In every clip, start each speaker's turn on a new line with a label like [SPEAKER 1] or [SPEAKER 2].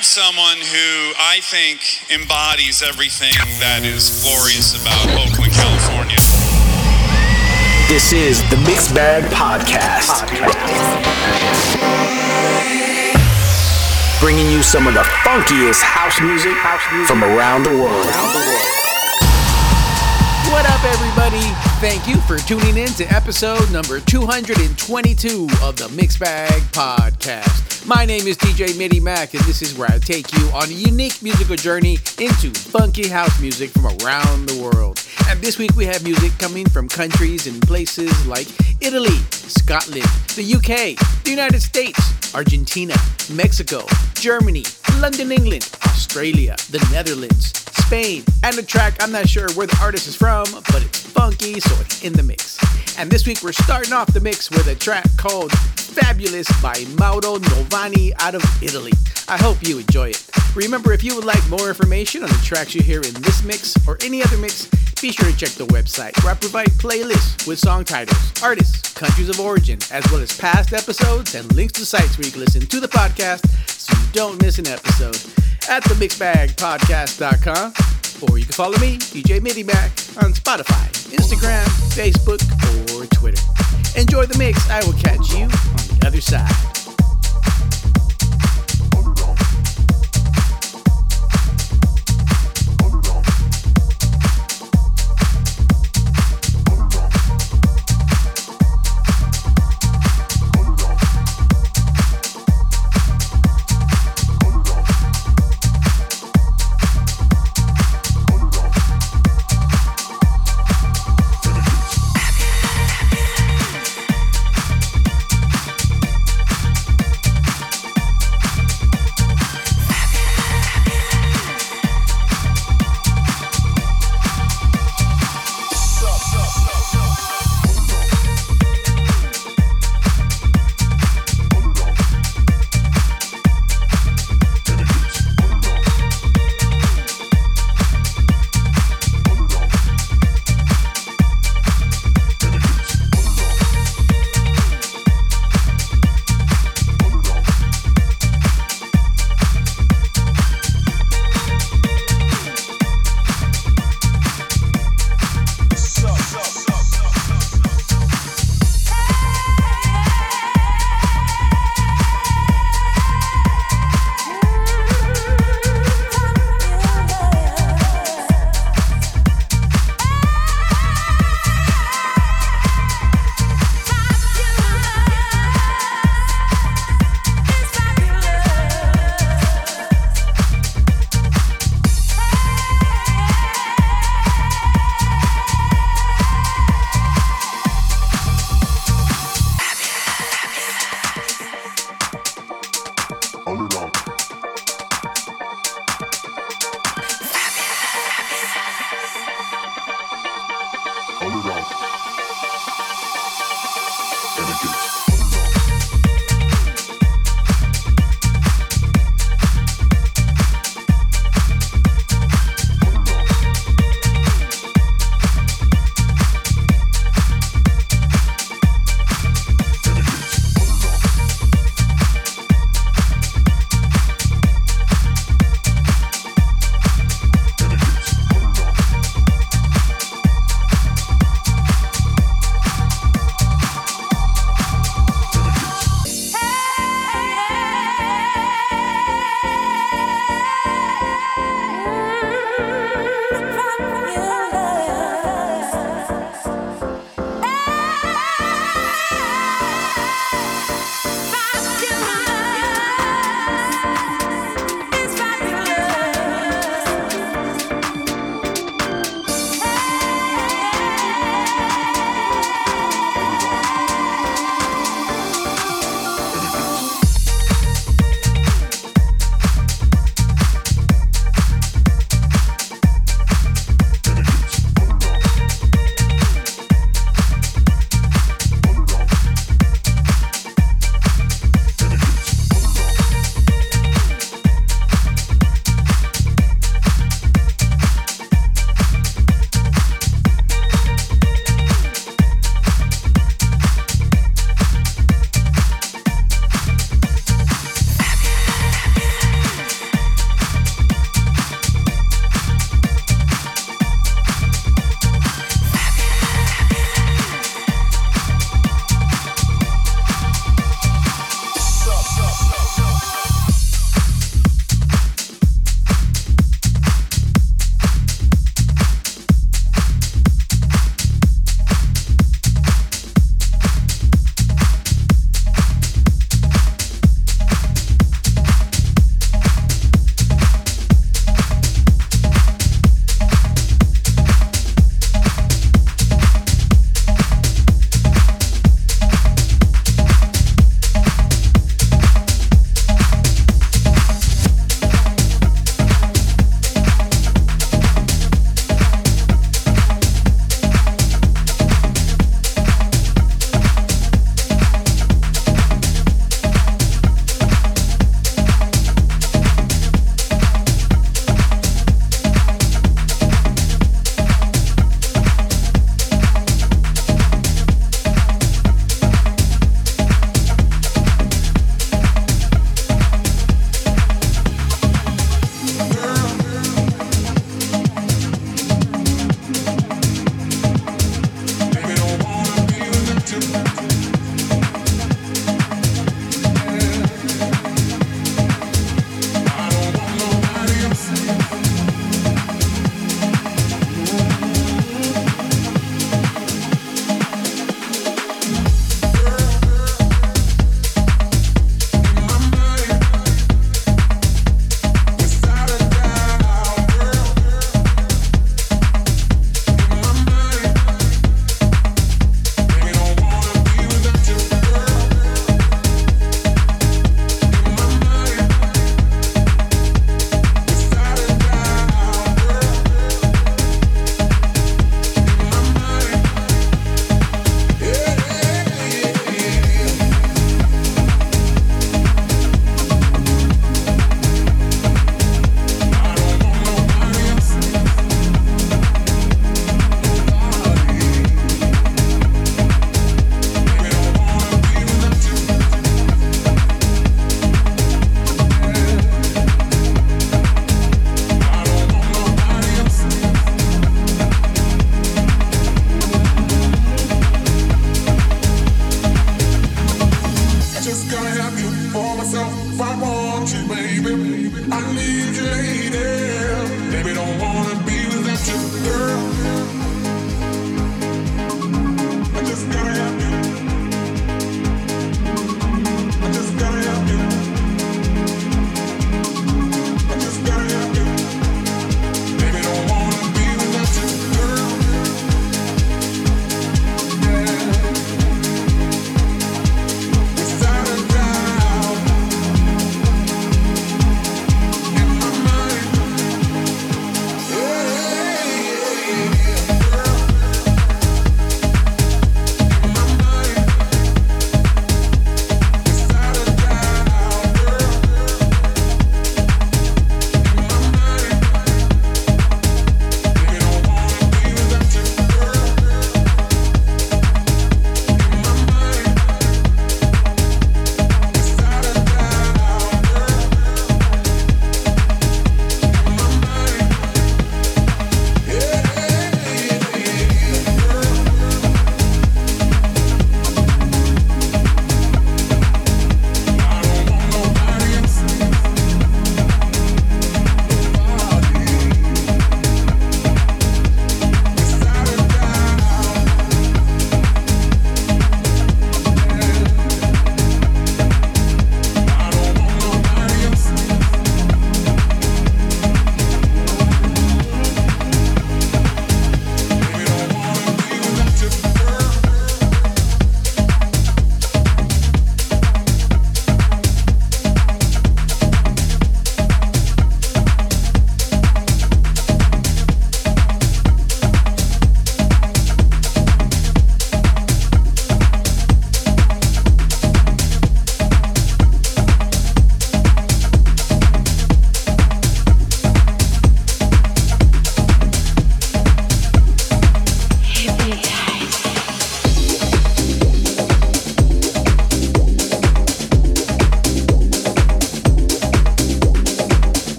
[SPEAKER 1] have someone who I think embodies everything that is glorious about Oakland, California.
[SPEAKER 2] This is the Mixed Bag Podcast. Bringing you some of the funkiest house music from around the world.
[SPEAKER 3] What up, everybody? Thank you for tuning in to episode number 222 of the Mix Bag Podcast. My name is DJ Midimack, and this is where I take you on a unique musical journey into funky house music from around the world. And this week we have music coming from countries and places like Italy, Scotland, the UK, the United States, Argentina, Mexico, Germany, London, England, Australia, the Netherlands, Spain, and a track I'm not sure where the artist is from, but it's funky, so it's in the mix. And this week we're starting off the mix with a track called Fabulous by Mauro Novani out of Italy. I hope you enjoy it. Remember, if you would like more information on the tracks you hear in this mix or any other mix, be sure to check the website where I provide playlists with song titles, artists, countries of origin, as well as past episodes and links to sites can listen to the podcast so you don't miss an episode at themixbagpodcast.com or you can follow me, DJ Midimack, on Spotify, Instagram, Facebook, or Twitter. Enjoy the mix. I will catch you on the other side.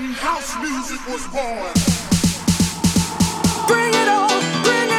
[SPEAKER 4] And house music was born.
[SPEAKER 5] Bring it on, bring it on, bring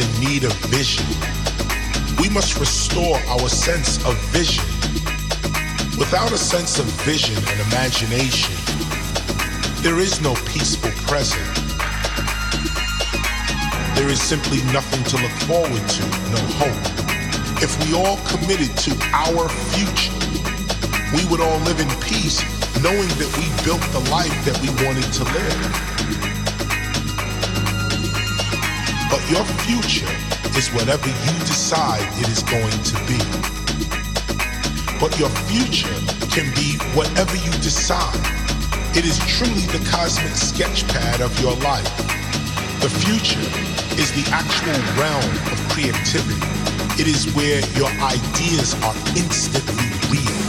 [SPEAKER 6] in need of vision. We must restore our sense of vision. Without a sense of vision and imagination, there is no peaceful present. There is simply nothing to look forward to, no hope. If we all committed to our future, we would all live in peace, knowing that we built the life that we wanted to live. But your future is whatever you decide it is going to be. But your future can be whatever you decide. It is truly the cosmic sketchpad of your life. The future is the actual realm of creativity. It is where your ideas are instantly real.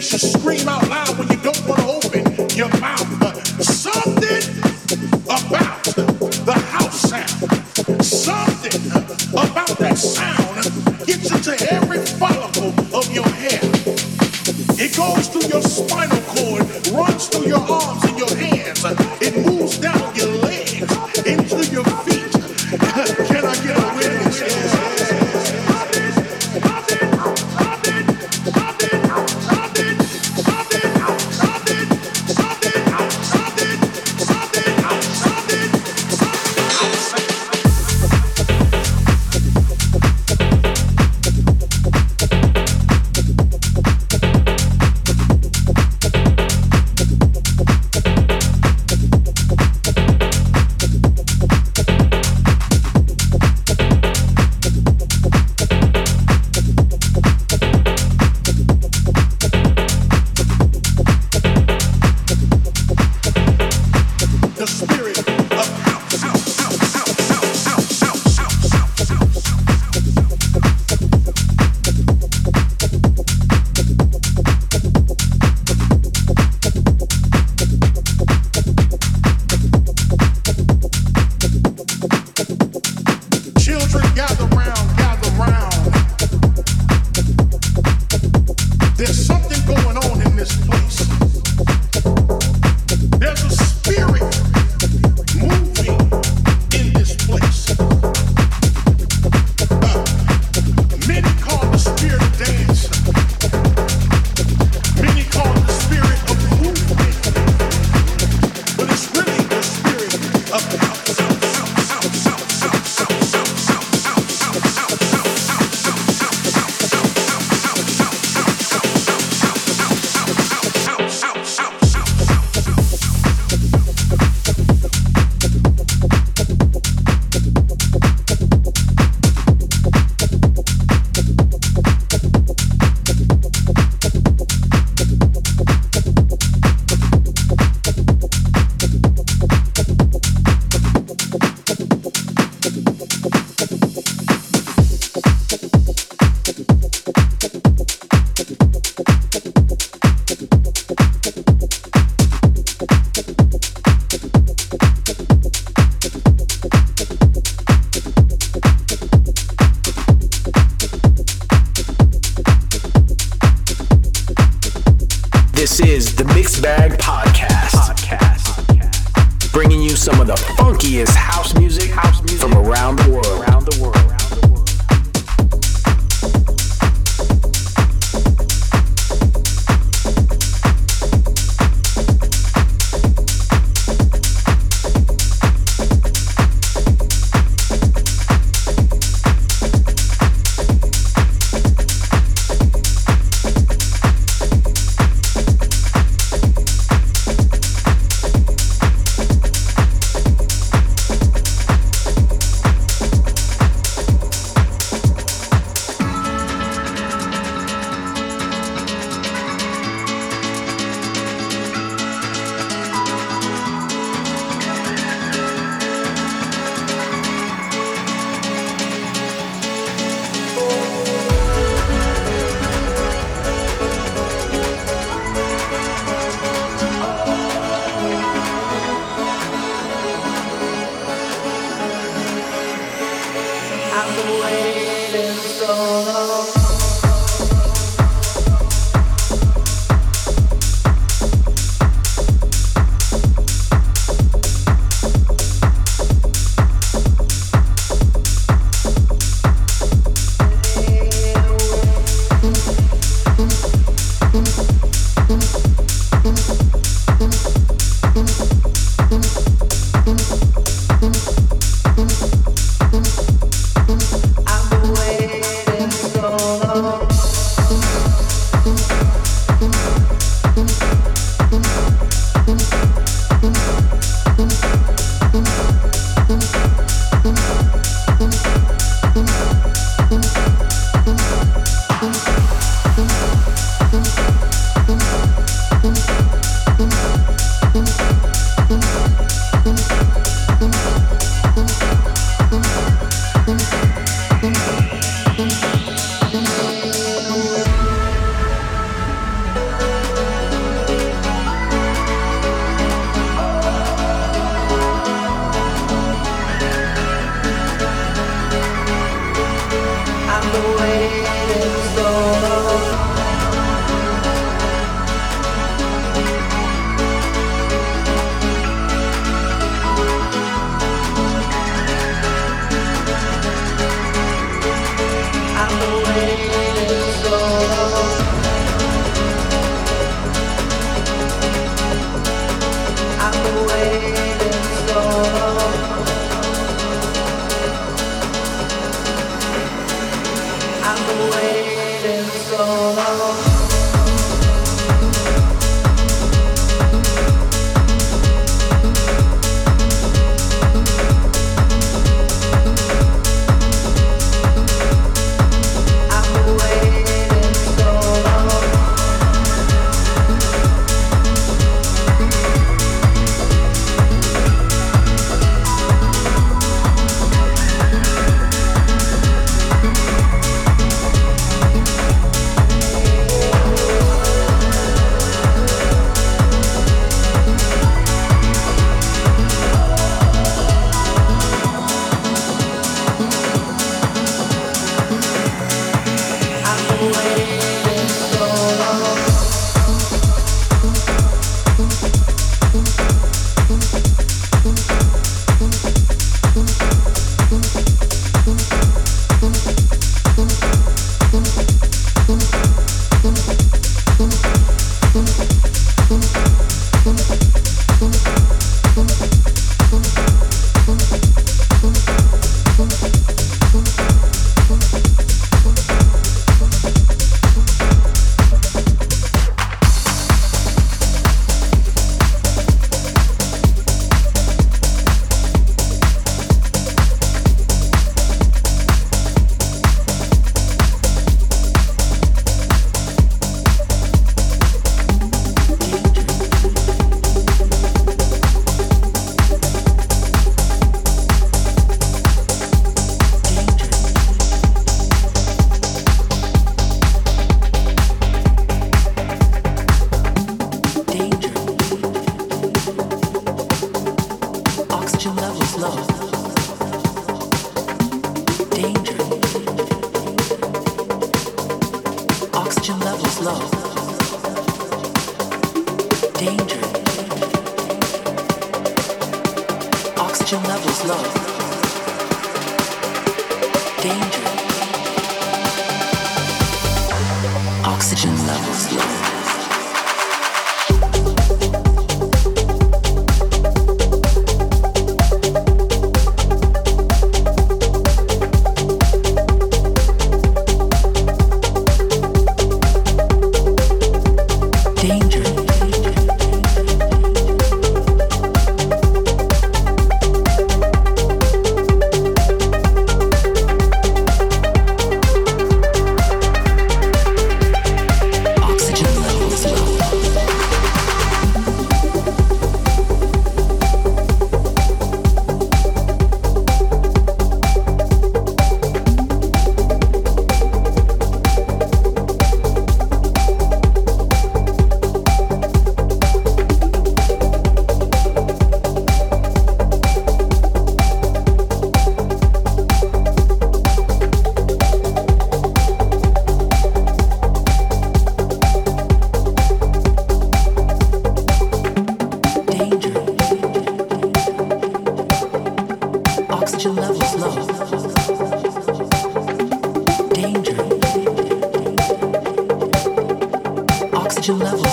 [SPEAKER 2] you
[SPEAKER 7] scream out loud when you don't want to open your mouth. Something about the
[SPEAKER 8] house sound, something about
[SPEAKER 9] that sound gets into every follicle of your hair. It goes through your spinal cord, runs
[SPEAKER 2] through your arms.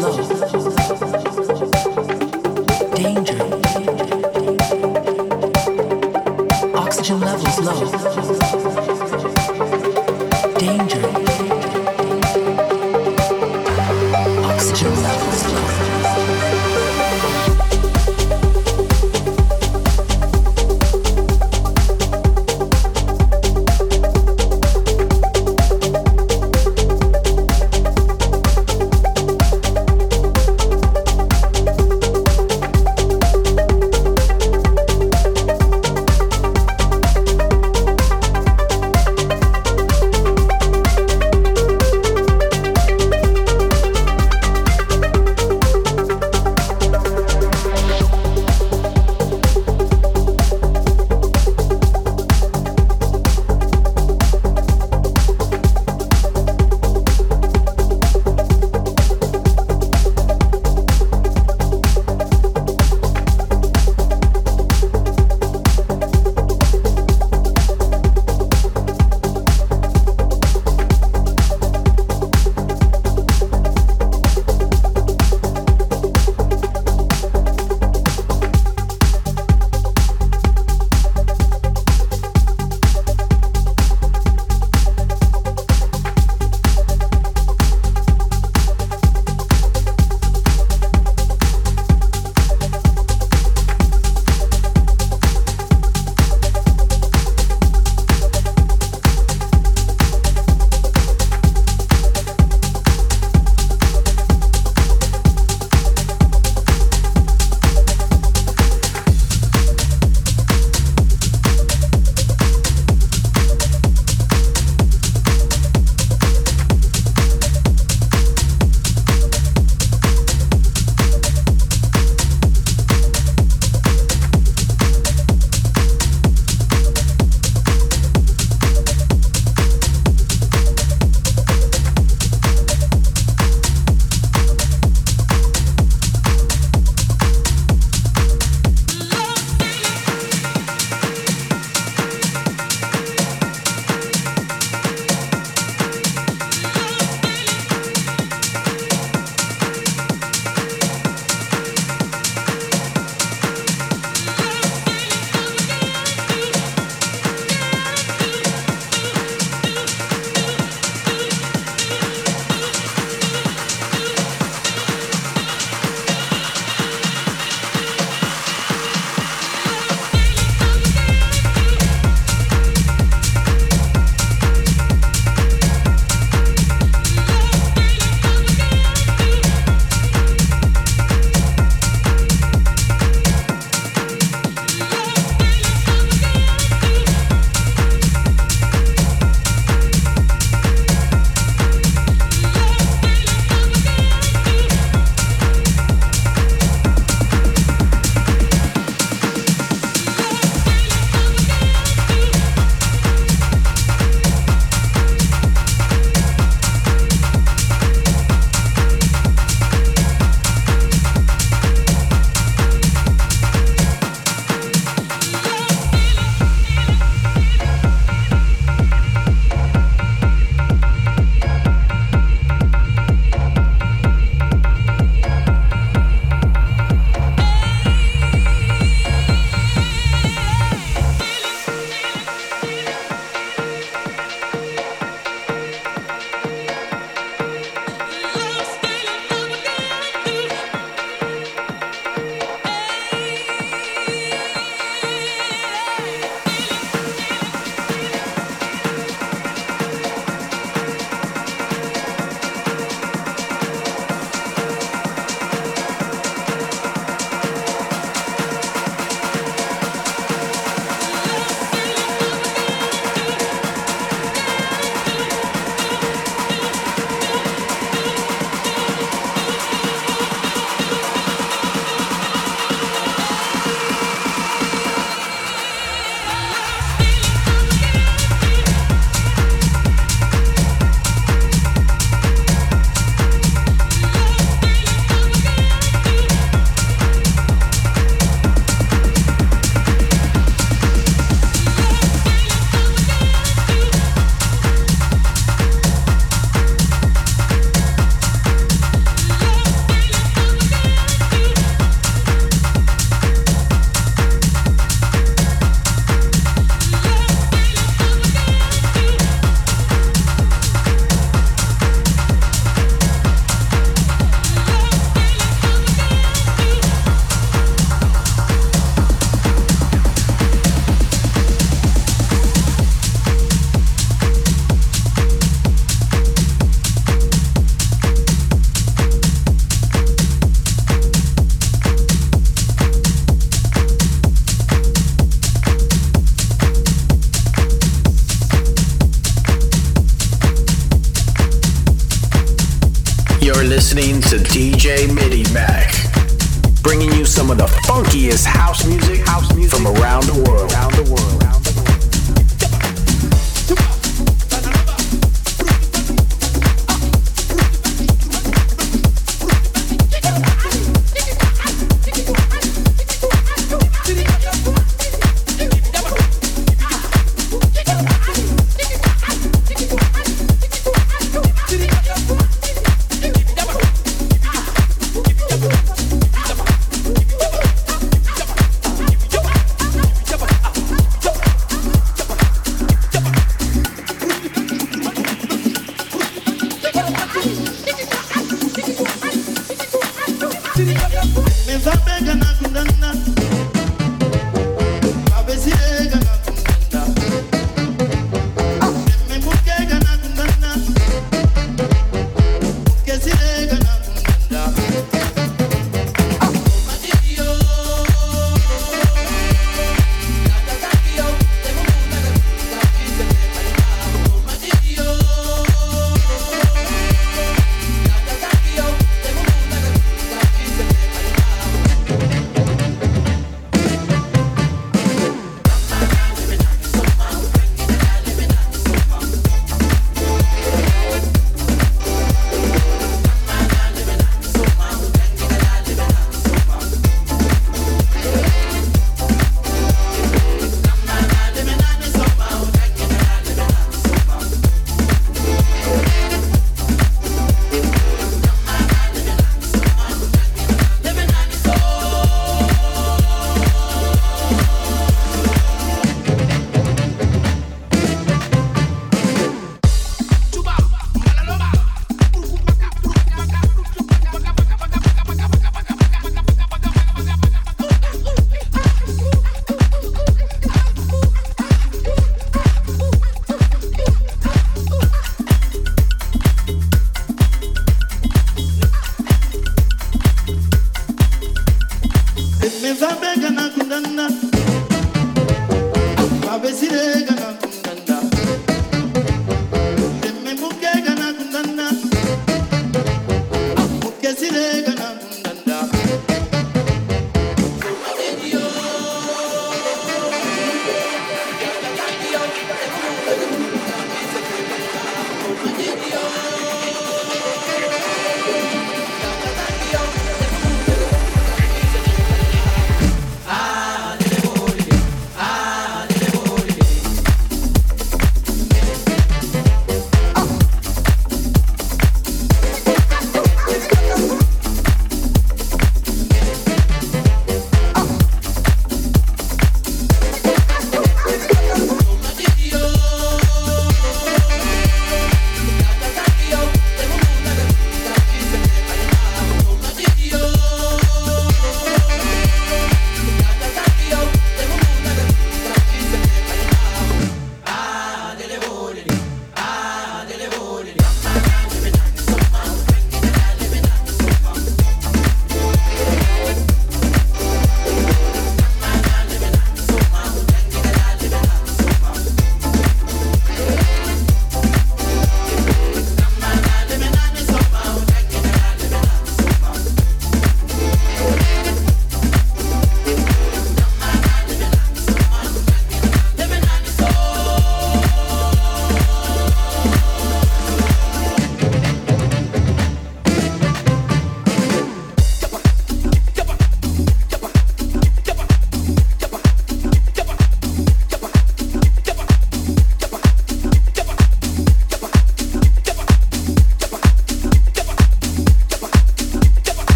[SPEAKER 2] Слава.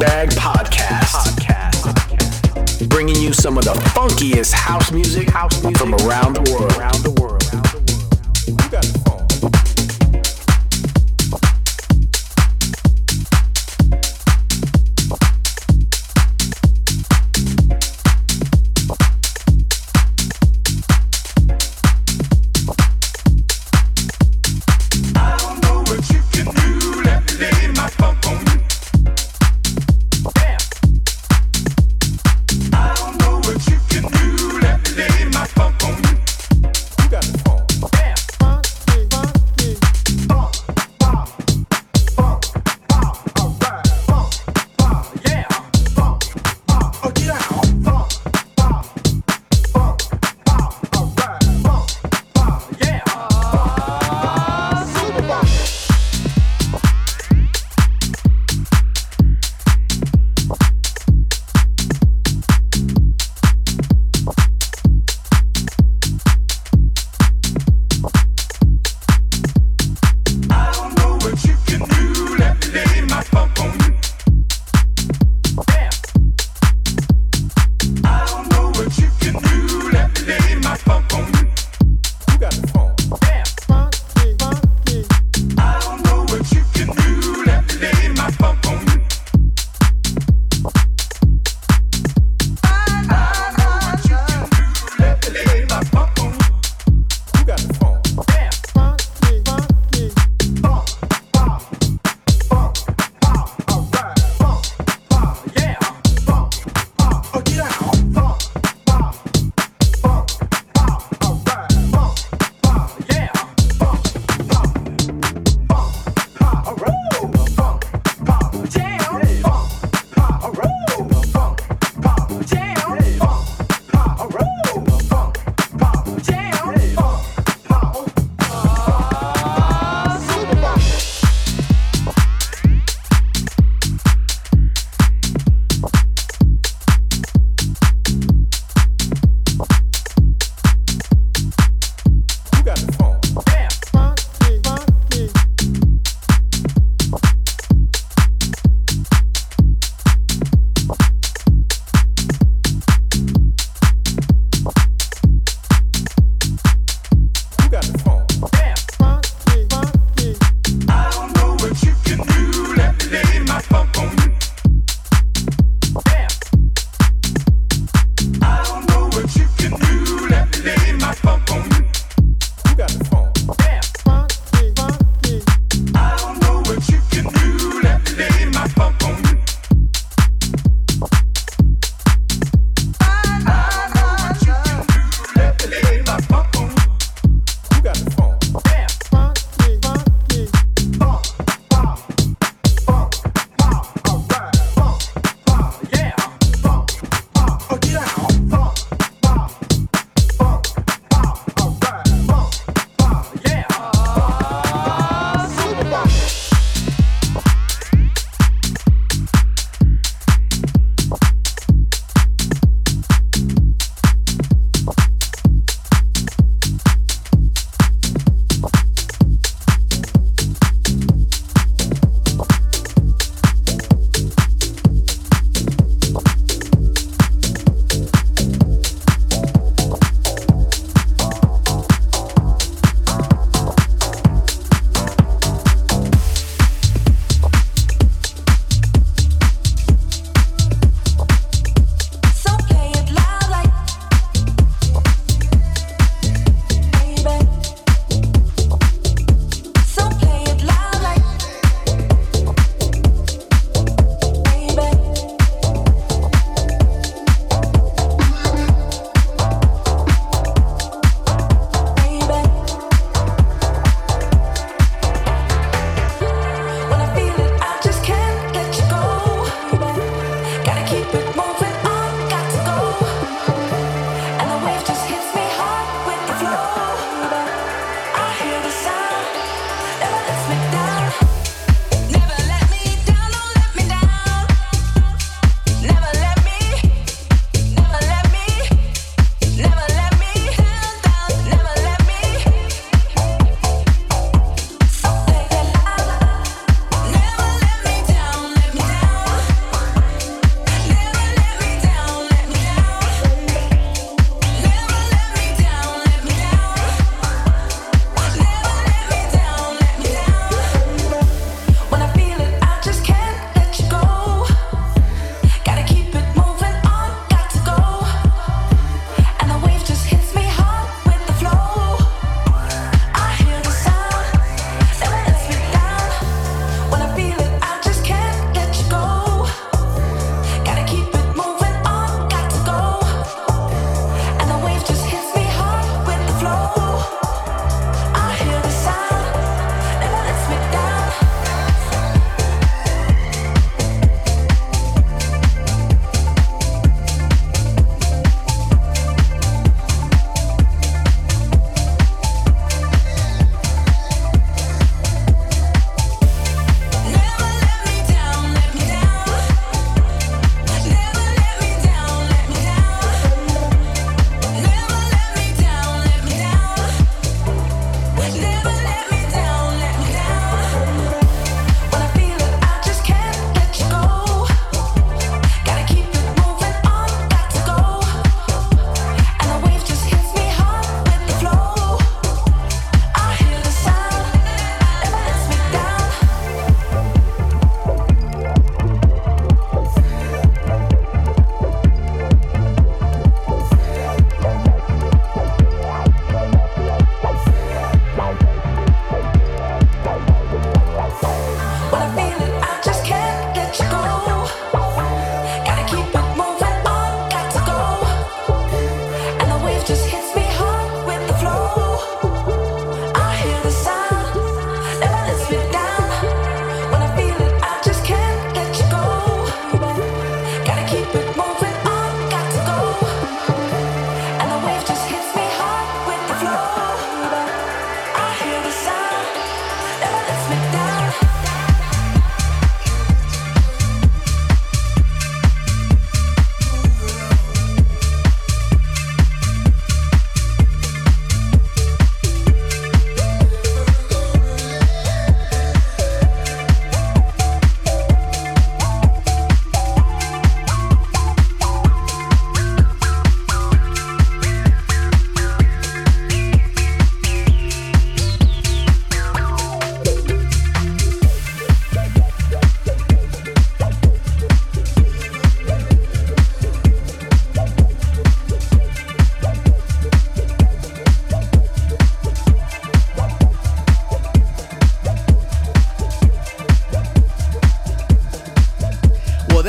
[SPEAKER 2] Bag Podcast. Podcast. Bringing you some of the funkiest house music, house music from around the world. Around the world.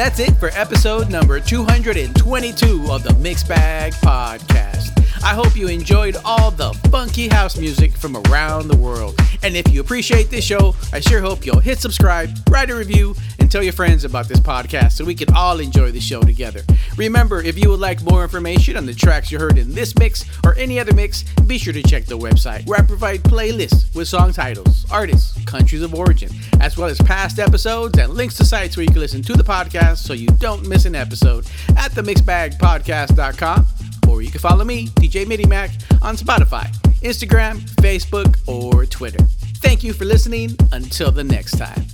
[SPEAKER 3] That's it for episode number 222 of the Mix Bag Podcast. I hope you enjoyed all the funky house music from around the world. And if you appreciate this show, I sure hope you'll hit subscribe, write a review, and tell your friends about this podcast so we can all enjoy the show together. Remember, if you would like more information on the tracks you heard in this mix or any other mix, be sure to check the website where I provide playlists with song titles, artists, countries of origin, as well as past episodes and links to sites where you can listen to the podcast so you don't miss an episode at themixbagpodcast.com or you can follow me, DJ Midimack, on Spotify, Instagram, Facebook, or Twitter. Thank you for listening. Until the next time.